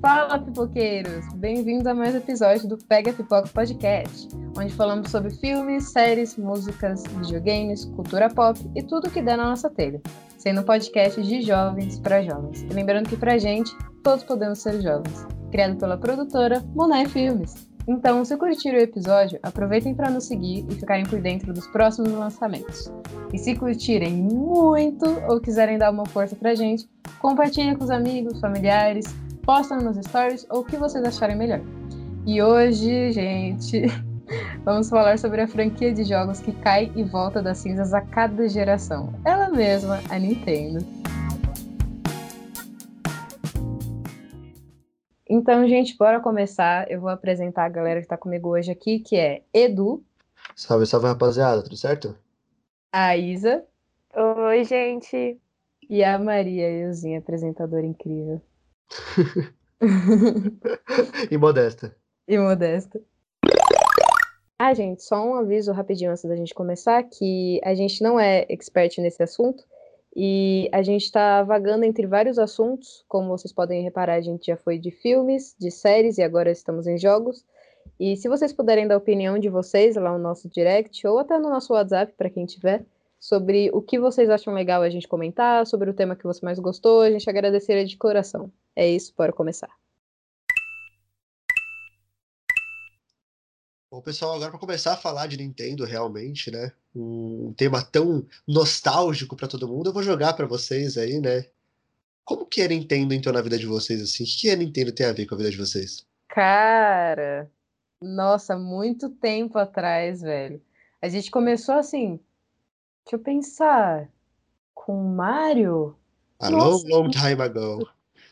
Fala, pipoqueiros! Bem-vindos a mais um episódio do Pega Pipoca Podcast, onde falamos sobre filmes, séries, músicas, videogames, cultura pop e tudo que der na nossa telha, sendo um podcast de jovens para jovens. E lembrando que pra gente, todos podemos ser jovens. Criado pela produtora Moné Filmes. Então, se curtiram o episódio, aproveitem para nos seguir e ficarem por dentro dos próximos lançamentos. E se curtirem muito ou quiserem dar uma força pra gente, compartilhem com os amigos, familiares, postem nos stories ou o que vocês acharem melhor. E hoje, gente, vamos falar sobre a franquia de jogos que cai e volta das cinzas a cada geração. Ela mesma, a Nintendo. Então, gente, bora começar. Eu vou apresentar a galera que está comigo hoje aqui, que é Edu. Salve, salve, rapaziada, tudo certo? A Isa. Oi, gente. E a Maria Euzinha, apresentadora incrível. e modesta. E modesta. Ah, gente, só um aviso rapidinho antes da gente começar, que a gente não é expert nesse assunto, e a gente está vagando entre vários assuntos, como vocês podem reparar, a gente já foi de filmes, de séries e agora estamos em jogos. E se vocês puderem dar a opinião de vocês lá no nosso direct ou até no nosso WhatsApp, para quem tiver, sobre o que vocês acham legal a gente comentar, sobre o tema que você mais gostou, a gente agradeceria de coração. É isso, bora começar. Bom, pessoal, agora para começar a falar de Nintendo realmente, né? Um tema tão nostálgico para todo mundo, eu vou jogar para vocês aí, né? Como que a Nintendo entrou na vida de vocês assim? O que a Nintendo tem a ver com a vida de vocês? Cara, nossa, muito tempo atrás, velho. A gente começou assim, deixa eu pensar, com Mario? A long, long time ago.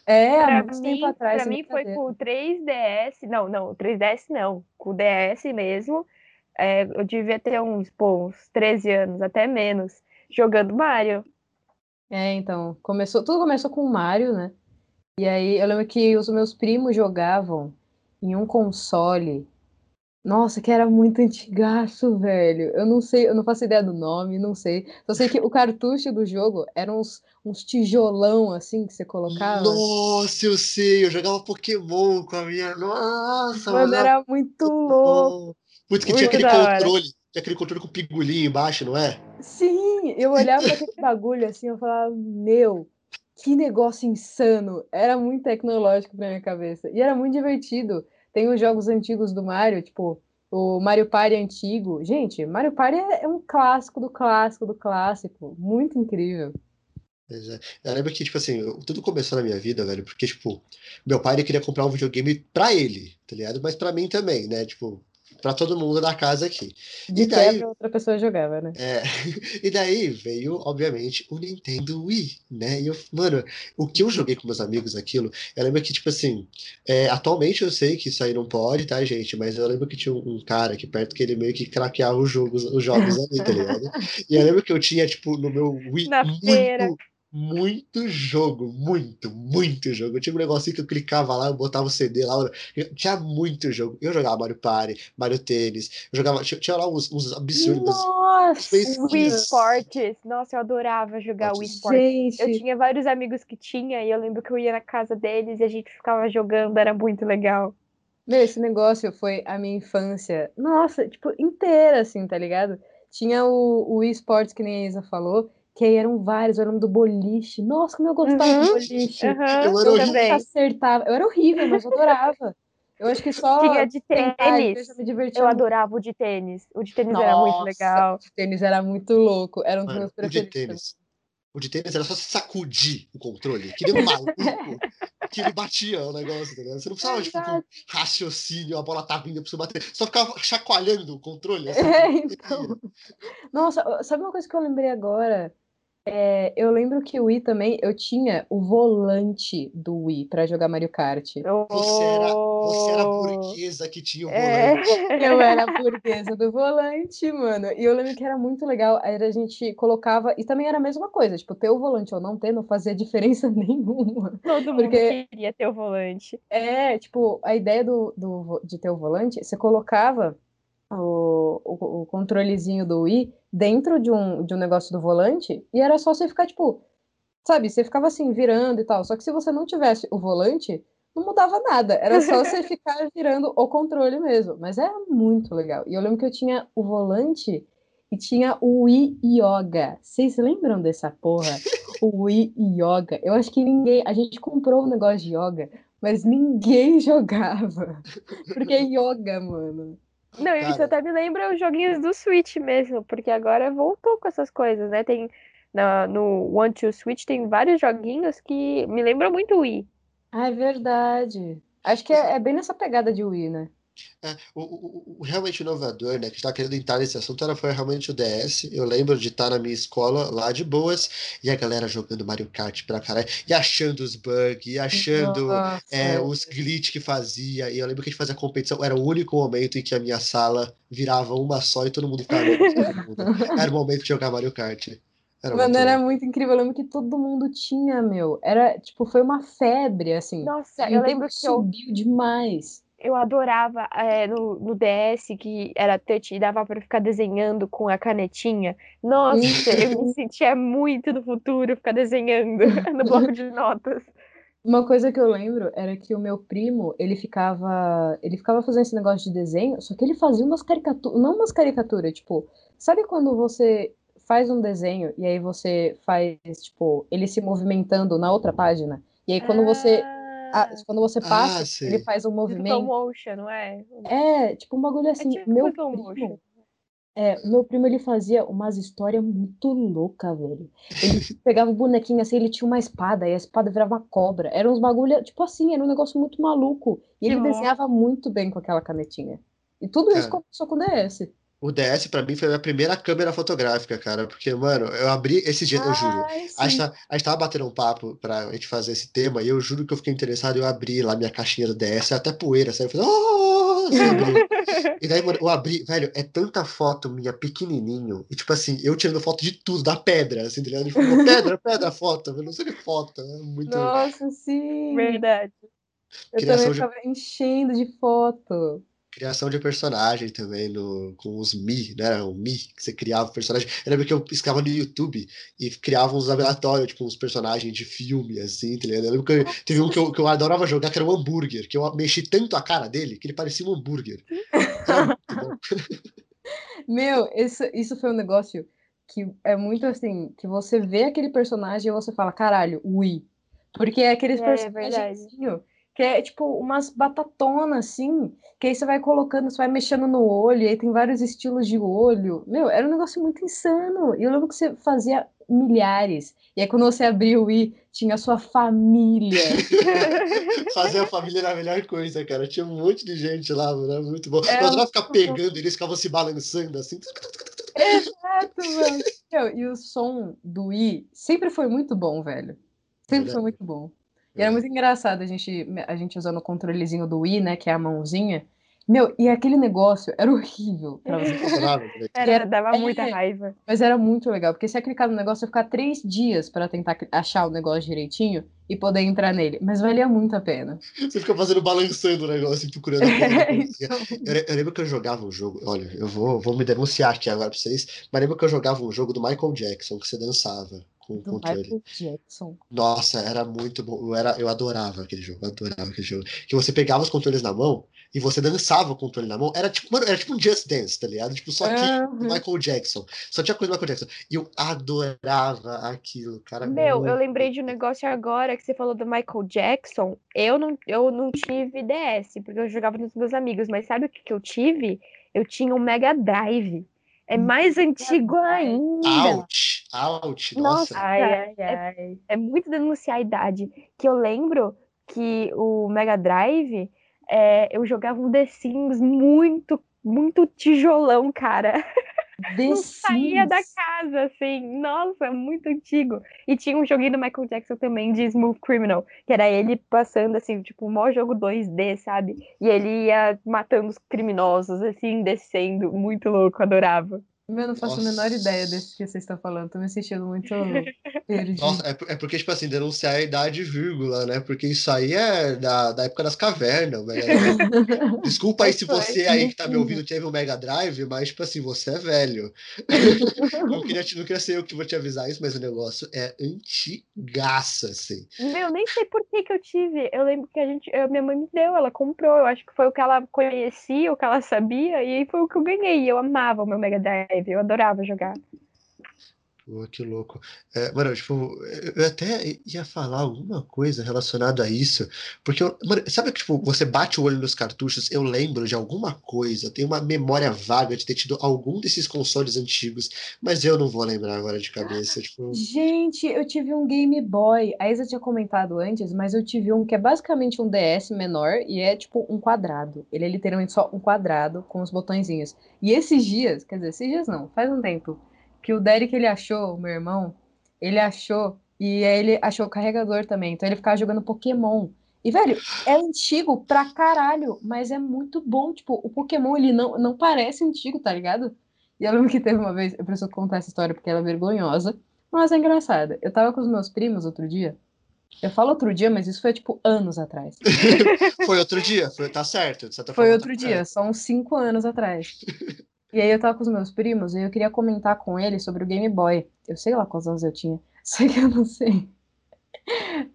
É, há Pra muito mim, tempo atrás. pra mim foi com o 3DS. Não, não, o 3DS não. Com o DS mesmo. É, eu devia ter uns, pô, uns 13 anos, até menos, jogando Mario. É, então, começou, tudo começou com o Mario, né? E aí eu lembro que os meus primos jogavam em um console. Nossa, que era muito antigaço, velho. Eu não sei, eu não faço ideia do nome, não sei. Só sei que o cartucho do jogo eram uns, uns tijolão assim que você colocava. Nossa, eu sei, eu jogava Pokémon com a minha. Nossa, Mano, mas era muito louco. Putz, que tinha Muito aquele da hora. controle, tinha aquele controle com pigolinho embaixo, não é? Sim, eu olhava pra aquele bagulho assim, eu falava, meu, que negócio insano. Era muito tecnológico pra minha cabeça. E era muito divertido. Tem os jogos antigos do Mario, tipo, o Mario Party antigo. Gente, Mario Party é um clássico do clássico do clássico. Muito incrível. É. Eu lembro que, tipo assim, tudo começou na minha vida, velho, porque, tipo, meu pai ele queria comprar um videogame pra ele, tá ligado? Mas pra mim também, né? Tipo, pra todo mundo da casa aqui. De E daí- outra pessoa jogava, né? É, e daí veio, obviamente, o Nintendo Wii, né? E eu, mano, o que eu joguei com meus amigos aquilo, eu lembro que, tipo assim, é, atualmente eu sei que isso aí não pode, tá, gente? Mas eu lembro que tinha um, um cara aqui perto que ele meio que craqueava os jogos, os jogos ali, tá ligado? E eu lembro que eu tinha, tipo, no meu Wii, Na feira. Muito, jogo, muito, muito jogo. Eu tinha um negocinho que eu clicava lá, eu botava o CD lá, eu- tinha muito jogo. Eu jogava Mario Party, Mario Tênis, eu jogava, tinha, tinha lá uns, uns absurdos. Nossa! Wii Sports. Nossa, eu adorava jogar Wii Sports. Gente, Eu tinha vários amigos que tinha e eu lembro que eu ia na casa deles e a gente ficava jogando, era muito legal. Meu, esse negócio foi a minha infância, nossa, tipo, inteira, assim, tá ligado? Tinha o, o eSports, que nem a Isa falou, que aí eram vários, eu lembro do boliche. Nossa, como eu gostava Uhum. do boliche. Aham, Eu era eu horrível. Eu também. acertava. Eu era horrível, mas eu adorava. Eu acho que só Tinha de eu tênis. Eu muito. adorava o de tênis. O de tênis era muito Nossa, legal. O de tênis era muito louco. Era um dos Mano, meus o de preferidos. tênis. O de tênis era só se sacudir o controle, que nem um maluco, que ele batia o negócio, tá ligado? Você não precisava, tipo, com raciocínio, a bola tá vindo pra você bater. Só ficava chacoalhando o controle. Assim, É, então. Nossa, sabe uma coisa que eu lembrei agora? É, eu lembro que o Wii também, eu tinha o volante do Wii pra jogar Mario Kart. Você era, você era a Oh. burguesa que tinha o É. volante. Eu era a burguesa do volante, mano. E eu lembro que era muito legal. Era a gente colocava. E também era a mesma coisa. Tipo, ter o volante ou não ter não fazia diferença nenhuma. Todo mundo Porque- queria ter o volante. É, tipo, a ideia do, do, de ter o volante, você colocava o, o, o controlezinho do Wii dentro de um, de um negócio do volante e era só você ficar, tipo, sabe, você ficava assim, virando e tal. Só que se você não tivesse o volante, não mudava nada. Era só você ficar virando o controle mesmo. Mas era muito legal. E eu lembro que eu tinha o volante e tinha o Wii Yoga. Vocês lembram dessa porra? O Wii Yoga. Eu acho que ninguém. A gente comprou um negócio de yoga, mas ninguém jogava. Porque é yoga, mano. Não, isso até me lembra os joguinhos do Switch mesmo, porque agora voltou com essas coisas, né? Tem na, no One to Switch tem vários joguinhos que me lembram muito o Wii. Ah, é verdade. Acho que é, é bem nessa pegada de Wii, né? É, o, o, o, realmente inovador, né, que está querendo entrar nesse assunto, era, foi realmente o DS. Eu lembro de estar na minha escola lá de boas e a galera jogando Mario Kart pra caralho, e achando os bugs, e achando é, os glitch que fazia. E eu lembro que a gente fazia competição, era o único momento em que a minha sala virava uma só e todo mundo ficava. era o momento de jogar Mario Kart. Era Mano, muito era muito incrível. Eu lembro que todo mundo tinha, meu. Era, tipo, foi uma febre, assim. Nossa, eu lembro que subiu eu... demais eu adorava é, no, no, DS que era touch e dava para ficar desenhando com a canetinha. Nossa, eu me sentia muito no futuro ficar desenhando no bloco de notas. Uma coisa que eu lembro era que o meu primo, ele ficava, ele ficava fazendo esse negócio de desenho, só que ele fazia umas caricaturas, não umas caricaturas, tipo, sabe quando você faz um desenho e aí você faz, tipo, ele se movimentando na outra página? E aí quando ah. você ah, quando você passa, ah, ele faz um movimento. Slow motion, não é? É, tipo um bagulho assim. É tipo meu primo, é, meu primo ele fazia umas histórias muito loucas, velho. Ele pegava o bonequinho assim, ele tinha uma espada, e a espada virava uma cobra. Era uns bagulho, tipo assim, era um negócio muito maluco. E ele desenhava muito bem com aquela canetinha. E tudo isso começou com o DS. O DS para mim foi a minha primeira câmera fotográfica, cara, porque, mano, eu abri esse dia, eu juro. a gente, tá, a gente tava batendo um papo pra gente fazer esse tema e eu juro que eu fiquei interessado, eu abri lá minha caixinha do DS, até poeira, saiu, eu falei, oh! e daí, mano, eu abri, velho, é tanta foto minha pequenininho, e tipo assim, eu tirando foto de tudo, da pedra, assim, tá ligado? Falou, pedra, pedra, foto, eu não sei de foto, é muito... Nossa, sim! Verdade. Eu Criação também de... enchendo de foto criação de personagem também no, com os Mi, né? O Mi, que você criava personagem. Eu lembro que eu escrevia no YouTube e criava uns aleatórios, tipo, uns personagens de filme, assim, tá ligado? Eu lembro que eu, teve um que eu, que eu adorava jogar, que era um hambúrguer, que eu mexi tanto a cara dele que ele parecia um hambúrguer. Meu, isso, isso foi um negócio que é muito assim, que você vê aquele personagem e você fala, caralho, ui. Porque é aqueles é, personagens é que é tipo umas batatonas, assim, que aí você vai colocando, você vai mexendo no olho, e aí tem vários estilos de olho. Meu, era um negócio muito insano. E eu lembro que você fazia milhares. E aí quando você abriu e tinha a sua família. Fazer a família era a melhor coisa, cara. Tinha um monte de gente lá, era muito bom. É, eu adorava ficar pegando, eles ficavam se balançando assim. Exato, mano. E o som do I sempre foi muito bom, velho. Sempre foi muito bom. E era muito engraçado a gente, a gente usando o controlezinho do Wii, né? Que é a mãozinha. Meu, e aquele negócio era horrível pra você era, dava muita é, raiva. Mas era muito legal, porque você ia clicar no negócio, ia ficar três dias para tentar achar o negócio direitinho e poder entrar nele. Mas valia muito a pena. Você fica fazendo, balançando o negócio, procurando. É, então... eu, eu, lembro que eu jogava um jogo, olha, eu vou, vou me denunciar aqui agora pra vocês, mas lembro que eu jogava um jogo do Michael Jackson, que você dançava com o controle. Michael Jackson. Nossa, era muito bom. Eu, era, eu adorava aquele jogo, adorava aquele jogo. Que você pegava os controles na mão e você dançava o controle na mão. Era tipo, mano, era tipo um Just Dance, tá ligado? Tipo, só que uhum. Michael Jackson. Só tinha coisa do Michael Jackson. E eu adorava aquilo, cara. Meu, muito... eu lembrei de um negócio agora que você falou do Michael Jackson. Eu não, eu não tive DS, porque eu jogava nos meus amigos, mas sabe o que, que eu tive? Eu tinha um Mega Drive. É mais antigo ainda. Ouch, ouch, nossa. nossa ai, ai, ai. É, é, muito denunciar a idade. Que eu lembro que o Mega Drive, é, eu jogava um The Sims muito, muito tijolão, cara. The não Sims. saía da casa, assim. Nossa, muito antigo. E tinha um joguinho do Michael Jackson também, de Smooth Criminal, que era ele passando, assim, tipo, um maior jogo 2D, sabe? E ele ia matando os criminosos, assim, descendo. Muito louco, adorava. Eu não faço a menor ideia desse que vocês estão falando. Tô me sentindo muito perdido. Nossa, é, é, porque, tipo assim, denunciar a idade vírgula, né? Porque isso aí é da, da época das cavernas, velho. Desculpa aí se você aí que tá me ouvindo teve um Mega Drive, mas, tipo assim, você é velho. não, queria, não queria ser eu que vou te avisar isso, mas o negócio é antigaça, assim. Meu, nem sei por que que eu tive. Eu lembro que a gente, eu, minha mãe me deu, ela comprou. Eu acho que foi o que ela conhecia, o que ela sabia, e aí foi o que eu ganhei. Eu amava o meu Mega Drive eu adorava jogar. Pô, que louco. É, mano, tipo, eu até ia falar alguma coisa relacionada a isso, porque, eu, mano, sabe que, tipo, você bate o olho nos cartuchos, eu lembro de alguma coisa, tenho uma memória vaga de ter tido algum desses consoles antigos, mas eu não vou lembrar agora de cabeça, tipo... Gente, eu tive um Game Boy, a Isa tinha comentado antes, mas eu tive um que é basicamente um DS menor e é, tipo, um quadrado. Ele é literalmente só um quadrado com os botõezinhos. E esses dias, quer dizer, esses dias não, faz um tempo que o Derek ele achou, o meu irmão, ele achou e aí ele achou o carregador também. Então ele ficava jogando Pokémon. E, velho, é antigo pra caralho, mas é muito bom. Tipo, o Pokémon, ele não, não parece antigo, tá ligado? E eu lembro que teve uma vez, eu preciso contar essa história porque ela é vergonhosa, mas é engraçada. Eu tava com os meus primos outro dia. Eu falo outro dia, mas isso foi, tipo, anos atrás. foi outro dia, foi, tá certo. foi outro tá dia, certo. só uns cinco anos atrás. E aí eu tava com os meus primos e eu queria comentar com eles sobre o Game Boy. Eu sei lá quantos anos eu tinha, só que eu não sei.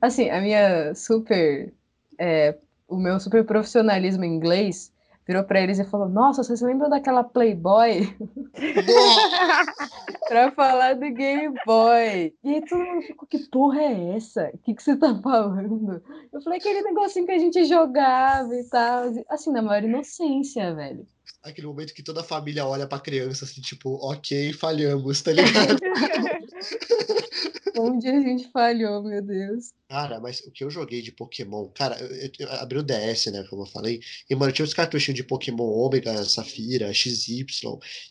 Assim, a minha super. É, o meu super profissionalismo em inglês virou para eles e falou: Nossa, vocês lembram daquela Playboy? pra falar do Game Boy. E aí todo mundo ficou: Que porra é essa? O que, que você tá falando? Eu falei: Aquele negocinho que a gente jogava e tal. Assim, na maior inocência, velho aquele momento que toda a família olha pra criança assim, tipo, ok, falhamos, tá ligado? Onde a gente falhou, meu Deus. Cara, mas o que eu joguei de Pokémon, cara, eu, eu, eu abri o DS, né, como eu falei, e, mano, tinha os cartuchinhos de Pokémon Ômega, Safira, XY,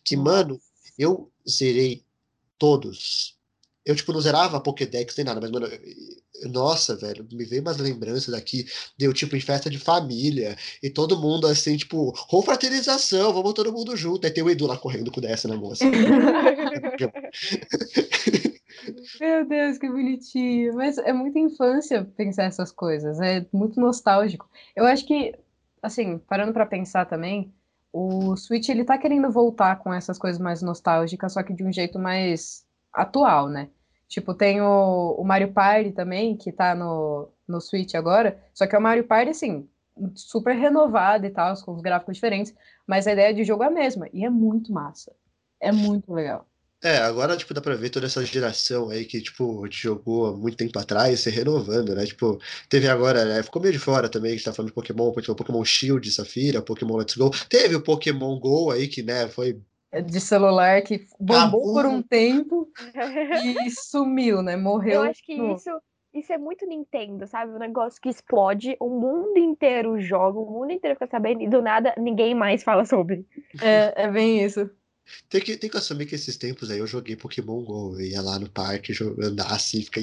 que, mano, eu zerei todos. Eu, tipo, não zerava Pokédex nem nada, mas, mano, nossa, velho, me veio umas lembranças aqui, deu tipo em festa de família, e todo mundo assim, tipo, confraternização, vamos todo mundo junto. Aí tem o Edu lá correndo com dessa, né, moça? Meu Deus, que bonitinho. Mas é muita infância pensar essas coisas, é muito nostálgico. Eu acho que, assim, parando para pensar também, o Switch ele tá querendo voltar com essas coisas mais nostálgicas, só que de um jeito mais atual, né? Tipo, tem o, o Mario Party também, que tá no, no Switch agora. Só que é o Mario Party, assim, super renovado e tal, com os gráficos diferentes. Mas a ideia de jogo é a mesma. E é muito massa. É muito legal. É, agora, tipo, dá pra ver toda essa geração aí que, tipo, te jogou há muito tempo atrás, se renovando, né? Tipo, teve agora, né? Ficou meio de fora também, que tá falando de Pokémon, Pokémon Shield, Safira, Pokémon Let's Go. Teve o Pokémon Go aí, que, né, foi de celular que bombou por um tempo e sumiu, né? Morreu. Eu acho que no... isso, isso é muito Nintendo, sabe? Um negócio que explode, o mundo inteiro joga, o mundo inteiro fica sabendo e do nada ninguém mais fala sobre. É, é bem isso. Tem que, tem que assumir que esses tempos aí eu joguei Pokémon GO, eu ia lá no parque andar assim, fica...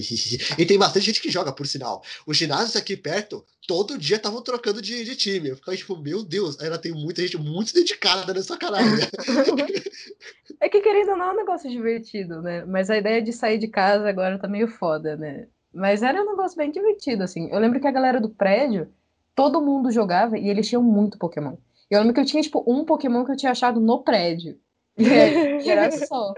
e tem bastante gente que joga, por sinal. Os ginásios aqui perto, todo dia estavam trocando de, de time. Eu ficava tipo, meu Deus, ainda tem muita gente muito dedicada nessa caralho. é que querendo ou não é um negócio divertido, né? Mas a ideia de sair de casa agora tá meio foda, né? Mas era um negócio bem divertido, assim. Eu lembro que a galera do prédio, todo mundo jogava e eles tinham muito Pokémon. Eu lembro que eu tinha, tipo, um Pokémon que eu tinha achado no prédio. E era só.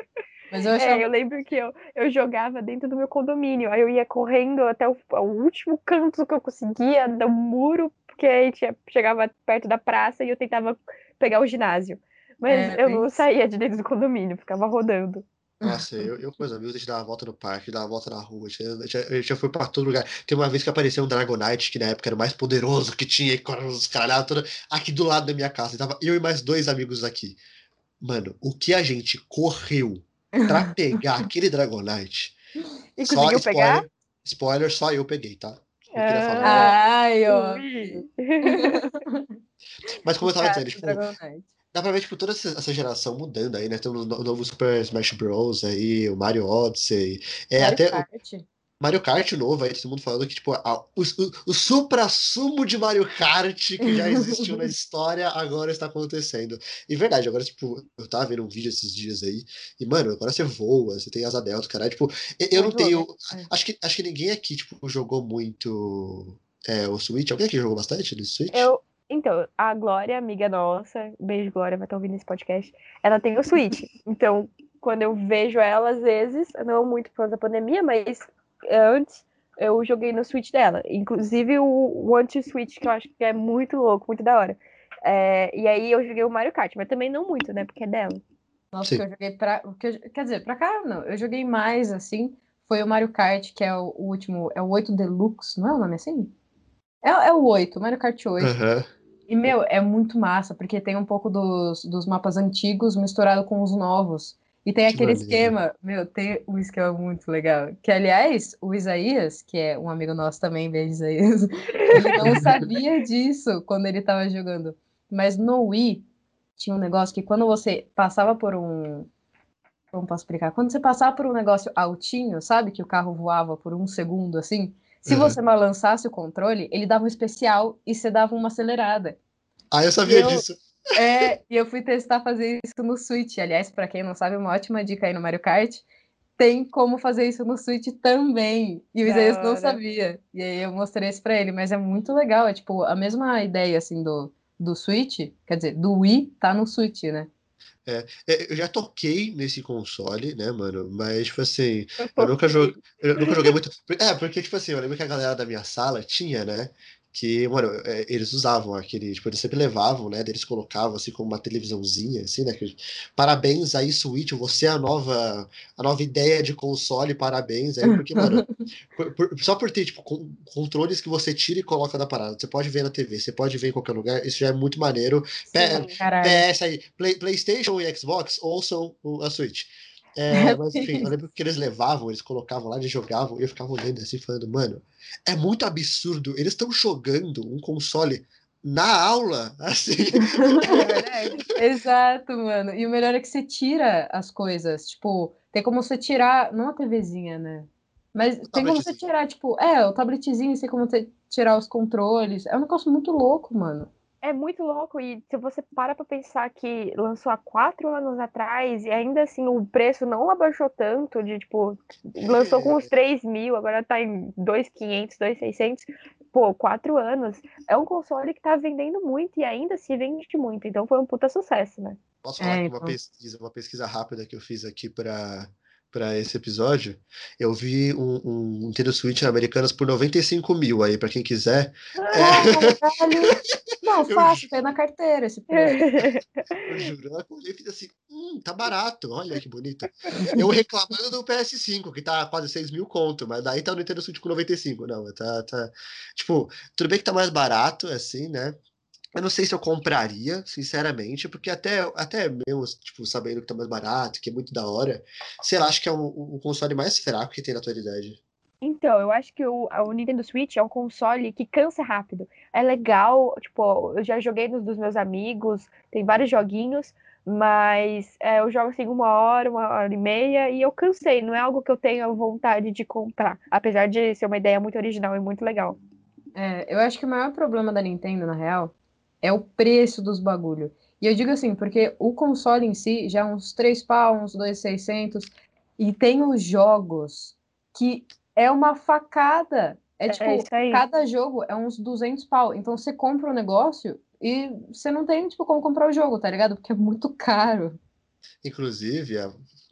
Mas eu, achava... é, eu lembro que eu, eu jogava dentro do meu condomínio. Aí eu ia correndo até o, o último canto que eu conseguia do muro, porque aí tinha, chegava perto da praça e eu tentava pegar o ginásio. Mas é, eu não saía de dentro do condomínio, ficava rodando. Nossa, eu, eu com meus amigos, a gente dava uma volta no parque, dava uma volta na rua, a gente, já, a gente já foi pra todo lugar. Tem uma vez que apareceu um Dragonite, que na época era o mais poderoso que tinha, e os caralhados aqui do lado da minha casa. E tava eu e mais dois amigos aqui. Mano, o que a gente correu pra pegar aquele Dragonite. E só conseguiu spoiler, pegar? Spoiler, só eu peguei, tá? Ah, ai, ó. Mas como eu tava dizendo, tipo, dá pra ver tipo, toda essa geração mudando aí, né? Tem o novo Super Smash Bros. aí, o Mario Odyssey. É, Mario até Kart. Mario Kart novo, aí todo mundo falando que, tipo, a, o, o, o supra-sumo de Mario Kart que já existiu na história agora está acontecendo. E verdade, agora, tipo, eu tava vendo um vídeo esses dias aí, e, mano, agora você voa, você tem asa delta, caralho, tipo, eu, eu não tenho. Né? É. Acho que, acho que ninguém aqui, tipo, jogou muito é, o Switch. Alguém aqui jogou bastante no Switch? Eu, então, a Glória, amiga nossa, beijo Glória, vai estar ouvindo esse podcast, ela tem o Switch. Então, quando eu vejo ela, às vezes, não muito por causa da pandemia, mas antes eu joguei no Switch dela. Inclusive o One to Switch, que eu acho que é muito louco, muito da hora. É, e aí eu joguei o Mario Kart, mas também não muito, né? Porque é dela. Nossa, que eu joguei pra. Que eu, quer dizer, pra cá não. Eu joguei mais assim. Foi o Mario Kart, que é o, o último. É o 8 Deluxe, não é o nome assim? É, é o 8, Mario Kart 8. Uhum. E, meu, é muito massa, porque tem um pouco dos, dos mapas antigos misturado com os novos. E tem aquele esquema, meu, tem um esquema muito legal. Que, aliás, o Isaías, que é um amigo nosso também, beijo Isaías, ele não sabia disso quando ele estava jogando. Mas no Wii tinha um negócio que quando você passava por um. Como posso explicar? Quando você passava por um negócio altinho, sabe? Que o carro voava por um segundo assim. Se uhum. você balançasse o controle, ele dava um especial e você dava uma acelerada. Ah, eu sabia eu, disso. É, e eu fui testar fazer isso no Switch. Aliás, para quem não sabe, uma ótima dica aí no Mario Kart. Tem como fazer isso no Switch também. E o Isaías não sabia. E aí eu mostrei isso pra ele, mas é muito legal. É tipo a mesma ideia assim do, do Switch, quer dizer, do Wii tá no Switch, né? É, é, eu já toquei nesse console, né, mano? Mas, tipo assim, eu nunca, joguei, eu nunca joguei muito. É, porque, tipo assim, eu lembro que a galera da minha sala tinha, né? Que, mano, é, eles usavam aquele, tipo, eles sempre levavam, né, eles colocavam assim como uma televisãozinha, assim, né, que, parabéns aí Switch, você é a nova, a nova ideia de console, parabéns aí, porque, mano, por, por, só por ter, tipo, com, controles que você tira e coloca da parada, você pode ver na TV, você pode ver em qualquer lugar, isso já é muito maneiro, Sim, PS aí, Play, Playstation e Xbox ouçam a Switch, é, mas enfim, eu lembro que eles levavam, eles colocavam lá, eles jogavam, e eu ficava olhando assim, falando, mano, é muito absurdo. Eles estão jogando um console na aula, assim. É Exato, mano. E o melhor é que você tira as coisas. Tipo, tem como você tirar. Não a TVzinha, né? Mas o tem como você tirar, tipo, é, o tabletzinho, tem como você tirar os controles. É um negócio muito louco, mano. É muito louco, e se você para pra pensar que lançou há quatro anos atrás, e ainda assim o preço não abaixou tanto, de tipo, lançou com uns 3 mil, agora tá em 2,500, 2,600, pô, quatro anos. É um console que tá vendendo muito e ainda se vende muito, então foi um puta sucesso, né? Posso falar é, então... uma pesquisa, uma pesquisa rápida que eu fiz aqui para para esse episódio, eu vi um, um Nintendo Switch Americanas por 95 mil aí, para quem quiser. Ah, é... Não, fácil, tem na carteira esse preço. eu juro, eu e fiz assim, hum, tá barato, olha que bonito. Eu reclamando do PS5, que tá quase 6 mil conto, mas daí tá o Nintendo Switch com 95, não, tá, tá... Tipo, tudo bem que tá mais barato, assim, né? Eu não sei se eu compraria, sinceramente, porque até, até mesmo, tipo, sabendo que tá mais barato, que é muito da hora, sei lá, acho que é o, o console mais fraco que tem na atualidade. Então, eu acho que o, o Nintendo Switch é um console que cansa rápido. É legal, tipo, eu já joguei nos dos meus amigos, tem vários joguinhos, mas é, eu jogo assim uma hora, uma hora e meia, e eu cansei. Não é algo que eu tenho vontade de comprar, apesar de ser uma ideia muito original e muito legal. É, eu acho que o maior problema da Nintendo, na real, é o preço dos bagulho. E eu digo assim, porque o console em si já é uns 3 pau, uns 2,600, e tem os jogos que é uma facada. É, é tipo, cada jogo é uns 200 pau. Então você compra um negócio e você não tem, tipo, como comprar o jogo, tá ligado? Porque é muito caro. Inclusive,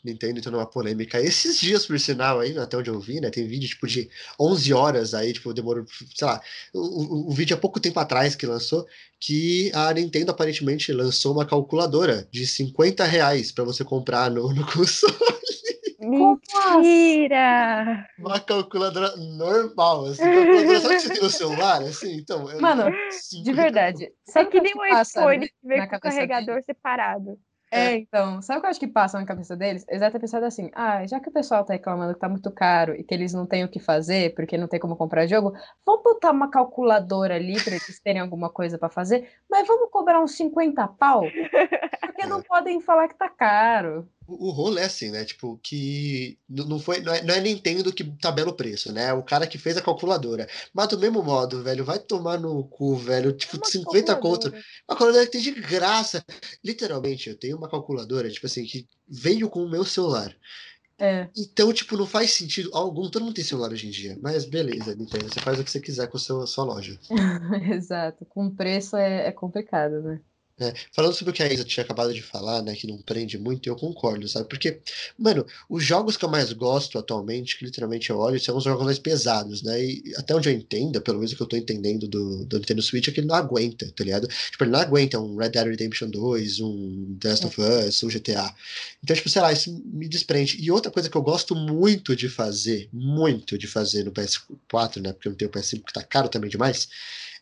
Nintendo entrou numa polêmica esses dias, por sinal, aí, até onde eu vi, né? Tem vídeo, tipo, de 11 horas aí, tipo, demorou, sei lá, o, o, vídeo há pouco tempo atrás que lançou, que a Nintendo aparentemente lançou uma calculadora de 50 reais pra você comprar no, no console. Mentira! Uma calculadora normal, assim, calculadora sabe que você tem no celular, assim, então... Mano, de verdade, sabe é que nem um iPhone que vem com o carregador dele? separado. É, então, sabe o que eu acho que passa na cabeça deles? Exatamente pensando assim, ah, já que o pessoal tá reclamando que tá muito caro e que eles não têm o que fazer porque não tem como comprar jogo, vamos botar uma calculadora ali para eles terem alguma coisa para fazer, mas vamos cobrar uns 50 pau? Porque não podem falar que tá caro. O rolo é assim, né? Tipo, que não foi, não é, não é Nintendo que tabela o preço, né? É o cara que fez a calculadora. Mas do mesmo modo, velho, vai tomar no cu, velho. Tipo, Uma 50 conto. Uma calculadora que tem de graça. Literalmente, eu tenho uma calculadora, tipo assim, que veio com o meu celular. É, Então, tipo, não faz sentido algum. Todo mundo tem celular hoje em dia. Mas beleza, Nintendo. Você faz o que você quiser com a sua, sua loja. exato. Com preço é, é complicado, né? É, falando sobre o que a Isa tinha acabado de falar, né, que não prende muito, eu concordo, sabe? Porque, mano, os jogos que eu mais gosto atualmente, que literalmente eu olho, são os jogos mais pesados, né? E até onde eu entenda, pelo menos o que eu tô entendendo do, do Nintendo Switch, é que ele não aguenta, tá ligado? Tipo, ele não aguenta um Red Dead Redemption 2, um The Last of Us, um GTA. Então, tipo, sei lá, isso me desprende. E outra coisa que eu gosto muito de fazer, muito de fazer no PS4, né? Porque eu não tenho o PS5 que tá caro também demais.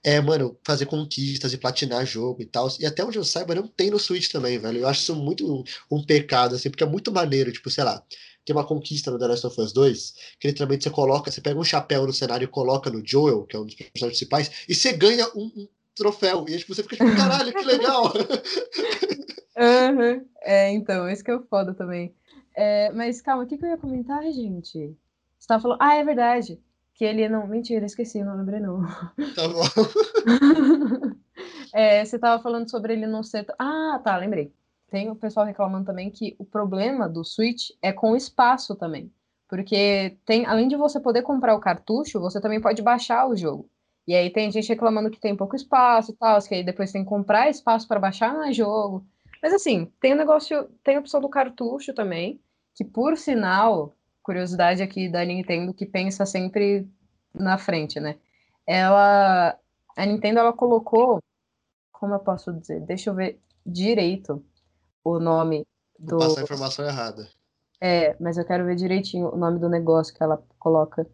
É, mano, fazer conquistas e platinar jogo e tal. E até onde eu saiba, não tem no Switch também, velho. Eu acho isso muito um, um pecado, assim, porque é muito maneiro, tipo, sei lá. Tem uma conquista no The Last of Us 2, que literalmente você coloca, você pega um chapéu no cenário e coloca no Joel, que é um dos personagens principais, e você ganha um, um troféu. E aí, tipo, você fica tipo, caralho, que legal! Aham. É, então, esse que é o foda também. É, mas calma, o que, que eu ia comentar, gente? Você tava falando. Ah, é verdade. Que ele não. Mentira, esqueci, não lembrei não. tá bom. É, você tava falando sobre ele não ser. Ah, tá, lembrei. Tem o pessoal reclamando também que o problema do Switch é com o espaço também. Porque tem, além de você poder comprar o cartucho, você também pode baixar o jogo. E aí tem gente reclamando que tem pouco espaço e tal, que aí depois tem que comprar espaço para baixar mais jogo. Mas assim, tem o negócio, tem a opção do cartucho também, que por sinal, curiosidade aqui da Nintendo que pensa sempre na frente, né? Ela, a Nintendo ela colocou, como eu posso dizer? Deixa eu ver direito o nome Vou do passar a informação errada. é, mas eu quero ver direitinho o nome do negócio que ela coloca.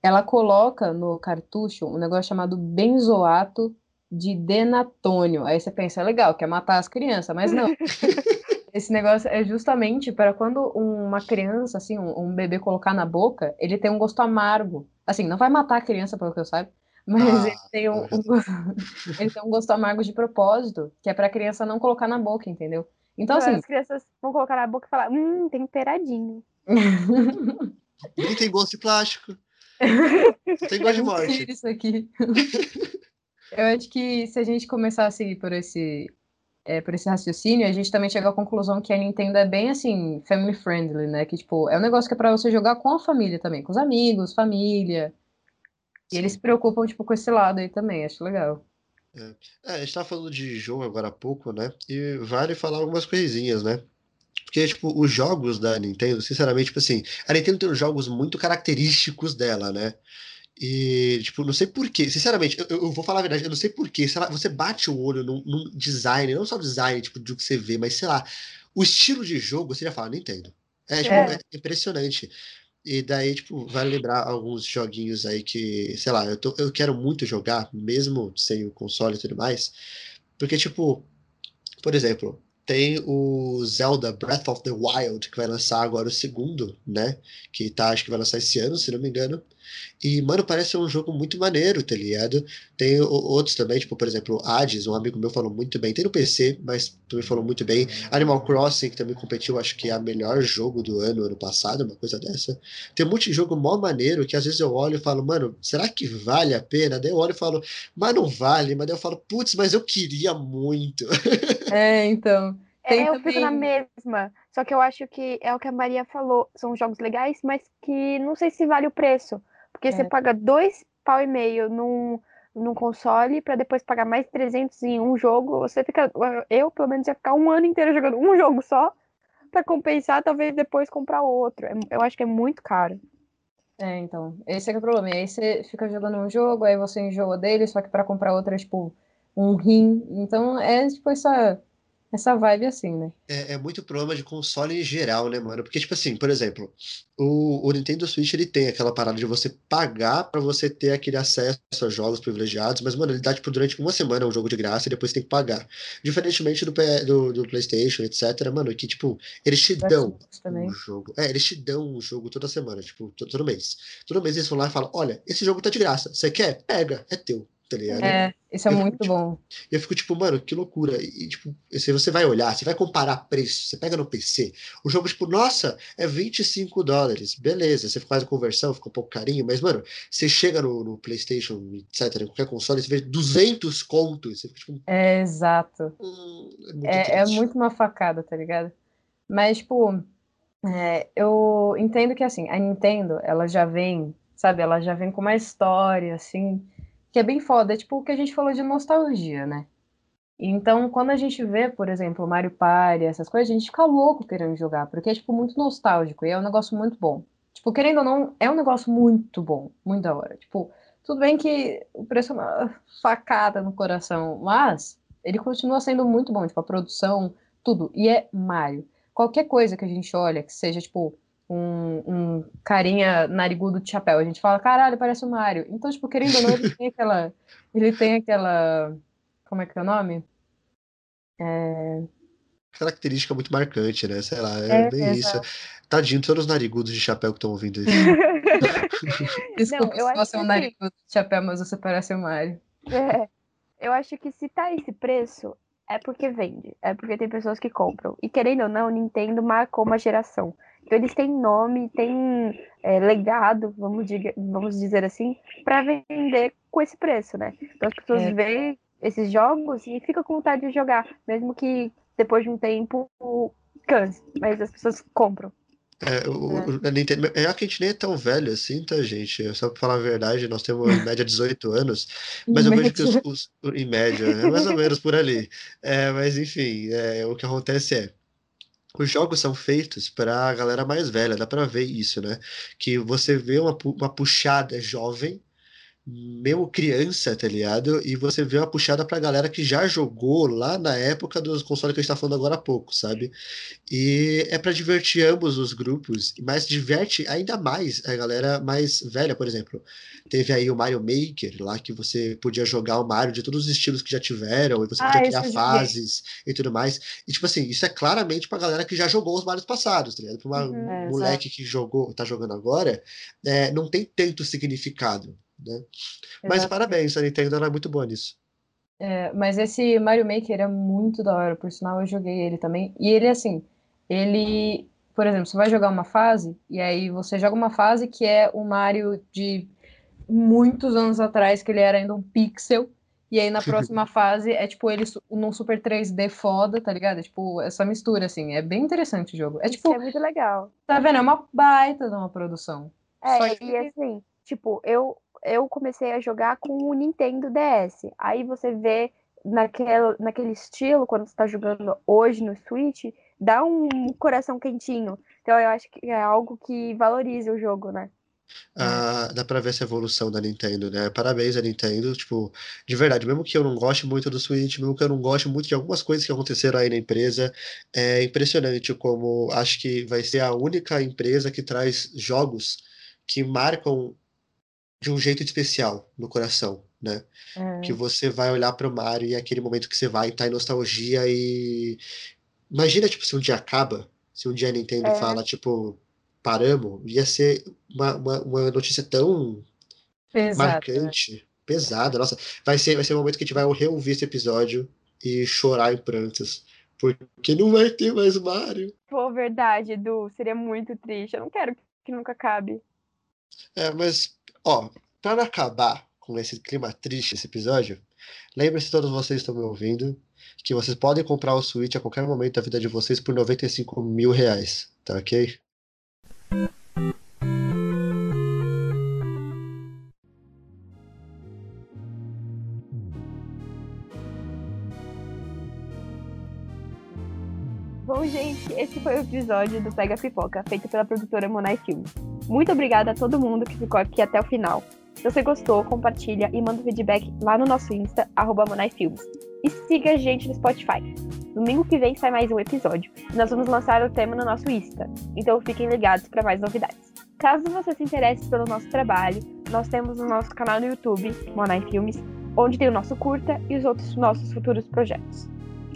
Ela coloca no cartucho um negócio chamado benzoato de denatônio. Aí você pensa, legal, quer matar as crianças, mas não. Esse negócio é justamente para quando uma criança, assim, um, um bebê colocar na boca, ele tem um gosto amargo. Assim, não vai matar a criança, pelo que eu saiba, mas Ah, ele tem um, um gosto, ele tem um gosto amargo de propósito, que é para a criança não colocar na boca, entendeu? Então, assim, As crianças vão colocar na boca e falar, hum, temperadinho. Nem tem gosto de plástico. Tem gosto de morte. Isso aqui. Eu acho que se a gente começar a seguir por esse, é, por esse raciocínio, a gente também chega à conclusão que a Nintendo é bem assim, family friendly, né? Que tipo, é um negócio que é pra você jogar com a família também, com os amigos, família. E eles se preocupam, tipo, com esse lado aí também, acho legal. É, a gente tava falando de jogo agora há pouco, né? E vale falar algumas coisinhas, né? Porque, tipo, os jogos da Nintendo, sinceramente, tipo assim, a Nintendo tem uns jogos muito característicos dela, né? E, tipo, não sei porquê, sinceramente, eu, eu vou falar a verdade, eu não sei porquê, sei lá, você bate o olho num, num design, não só design, tipo, do que você vê, mas sei lá, o estilo de jogo, você já fala, Nintendo. É, tipo, É. é impressionante. E daí, tipo, vale lembrar alguns joguinhos aí que, sei lá, eu, tô, eu quero muito jogar, mesmo sem o console e tudo mais, porque, tipo, por exemplo, tem o Zelda Breath of the Wild, que vai lançar agora o segundo, né? Que tá, acho que vai lançar esse ano, se não me engano. E, mano, parece ser um jogo muito maneiro, tá ligado? Tem outros também, tipo, por exemplo, Hades, um amigo meu falou muito bem. Tem no PC, mas também falou muito bem. Animal Crossing, que também competiu, acho que é o melhor jogo do ano, ano passado, uma coisa dessa. Tem um monte de jogo mó maneiro que às vezes eu olho e falo, mano, será que vale a pena? Daí eu olho e falo, mas não vale. Mas daí eu falo, putz, mas eu queria muito. É, então. Tem É, eu fico na também- mesma. Só que eu acho que é o que a Maria falou. São jogos legais, mas que não sei se vale o preço. Porque você É. paga dois pau e meio num, num console pra depois pagar mais 300 em um jogo. Você fica. Eu, pelo menos, ia ficar um ano inteiro jogando um jogo só pra compensar, talvez depois comprar outro. É- Eu acho que é muito caro. É, então. Esse é que é o problema. E aí você fica jogando um jogo, aí você enjoa dele, só que pra comprar outro é tipo um rim. Então é tipo essa, essa vibe assim, né? É, é muito problema de console em geral, né, mano? Porque, tipo assim, por exemplo, o, o Nintendo Switch ele tem aquela parada de você pagar pra você ter aquele acesso a jogos privilegiados, mas, mano, ele dá, tipo, durante uma semana um jogo de graça e depois tem que pagar. Diferentemente do, do, do PlayStation, etc., mano, que, tipo, eles te Do dão um jogo. É, eles te dão um jogo toda semana, tipo, to- todo mês. Todo mês eles vão lá e falam: olha, esse jogo tá de graça. Você quer? Pega, é teu. Tá ligado? É, isso é Eu muito fico, tipo, bom. E eu fico tipo, mano, que loucura. E, tipo, se você vai olhar, você vai comparar preço, você pega no PC, o jogo, tipo, nossa, é 25 dólares. Beleza, você faz a conversão, fica um pouco carinho, mas, mano, você chega no, no PlayStation, etc., em qualquer console, você vê 200 contos. Você fica tipo, É exato. hum, é muito É, é muito uma facada, tá ligado? Mas, tipo, é, eu entendo que, assim, a Nintendo, ela já vem, sabe, ela já vem com uma história, assim, que é bem foda. É tipo o que a gente falou de nostalgia, né? Então, quando a gente vê, por exemplo, Mario Party, essas coisas, a gente fica louco querendo jogar, porque é, tipo, muito nostálgico e é um negócio muito bom. Tipo, querendo ou não, é um negócio muito bom, muito da hora. Tipo, tudo bem que o preço é uma facada no coração, mas ele continua sendo muito bom, tipo, a produção, tudo. E é Mario. Qualquer coisa que a gente olha, que seja, tipo, um, um carinha narigudo de chapéu, a gente fala, caralho, parece o Mario. Então, tipo, querendo ou não, ele tem aquela. Ele tem aquela. Como é que é o nome? É, Característica muito marcante, né? Sei lá, é, é, bem isso. exato. Tadinho, todos os narigudos de chapéu que estão ouvindo isso. Desculpa Não, eu se acho você é um que- narigudo de chapéu, mas você parece o Mario. É, eu acho que se tá esse preço, é porque vende. É porque tem pessoas que compram. E querendo ou não, Nintendo marcou uma geração. Então eles têm nome, têm é, legado, vamos, diga- vamos dizer assim, pra vender com esse preço, né? Então as pessoas É. veem esses jogos e ficam com vontade de jogar, mesmo que depois de um tempo canse. Mas as pessoas compram. É, o, o- a Nintendo, é que a gente nem é tão velho assim, tá, gente? Só pra falar a verdade, nós temos em média 18 anos, mas eu vejo que os, os- em média, é mais ou menos por ali. É, mas enfim, é, o que acontece é, os jogos são feitos para a galera mais velha, dá pra ver isso, né? Que você vê uma, uma puxada jovem, mesmo criança, tá ligado? E você vê uma puxada pra galera que já jogou lá na época dos consoles que a gente tá falando agora há pouco, sabe? E é pra divertir ambos os grupos, mas diverte ainda mais a galera mais velha, por exemplo. Teve aí o Mario Maker, lá que você podia jogar o Mario de todos os estilos que já tiveram, e você Ah, podia criar fases e tudo mais. E tipo assim, isso é claramente pra galera que já jogou os Marios passados, tá ligado? Pra uma- Uhum. um É, moleque que jogou, tá jogando agora, é, não tem tanto significado, né? Mas Exato. parabéns, a Nintendo ela é muito boa nisso. É, mas esse Mario Maker é muito da hora, por sinal eu joguei ele também. E ele, assim, ele, por exemplo, você vai jogar uma fase, e aí você joga uma fase que é o Mario de muitos anos atrás, que ele era ainda um pixel, e aí na próxima fase é tipo ele num Super 3D foda, tá ligado? É tipo essa mistura, assim, é bem interessante o jogo. É Isso tipo, é muito legal. tá vendo? É uma baita de uma produção. É, Só e que- assim, tipo, eu, eu comecei a jogar com o Nintendo DS. Aí você vê naquele, naquele estilo, quando você tá jogando hoje no Switch, dá um coração quentinho. Então eu acho que é algo que valoriza o jogo, né? Ah, dá pra ver essa evolução da Nintendo, né? Parabéns à Nintendo, tipo, de verdade, mesmo que eu não goste muito do Switch, mesmo que eu não goste muito de algumas coisas que aconteceram aí na empresa, é impressionante como acho que vai ser a única empresa que traz jogos que marcam de um jeito especial no coração, né? É, Que você vai olhar pro Mario e é aquele momento que você vai estar em nostalgia e imagina, tipo, se um dia acaba, se um dia a Nintendo É. fala, tipo, paramos, ia ser uma, uma, uma notícia tão Exato. né? marcante, pesada. Nossa, vai ser, vai ser o momento que a gente vai reouvir esse episódio e chorar em prantos. Porque não vai ter mais Mario. Pô, verdade, Edu, seria muito triste. Eu não quero que nunca acabe. É, mas, ó, não acabar com esse clima triste esse episódio, lembre-se todos vocês estão me ouvindo que vocês podem comprar o Switch a qualquer momento da vida de vocês por 95 mil reais, tá ok? Foi o episódio do Pega Pipoca, feito pela produtora Monai Filmes. Muito obrigada a todo mundo que ficou aqui até o final. Se você gostou, compartilha e manda feedback lá no nosso Insta, arroba. E siga a gente no Spotify. Domingo que vem sai mais um episódio. E nós vamos lançar o tema no nosso Insta. Então fiquem ligados para mais novidades. Caso você se interesse pelo nosso trabalho, nós temos o nosso canal no YouTube, Monai Filmes, onde tem o nosso curta e os outros nossos futuros projetos.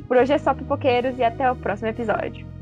Por hoje é só pipoqueiros e até o próximo episódio.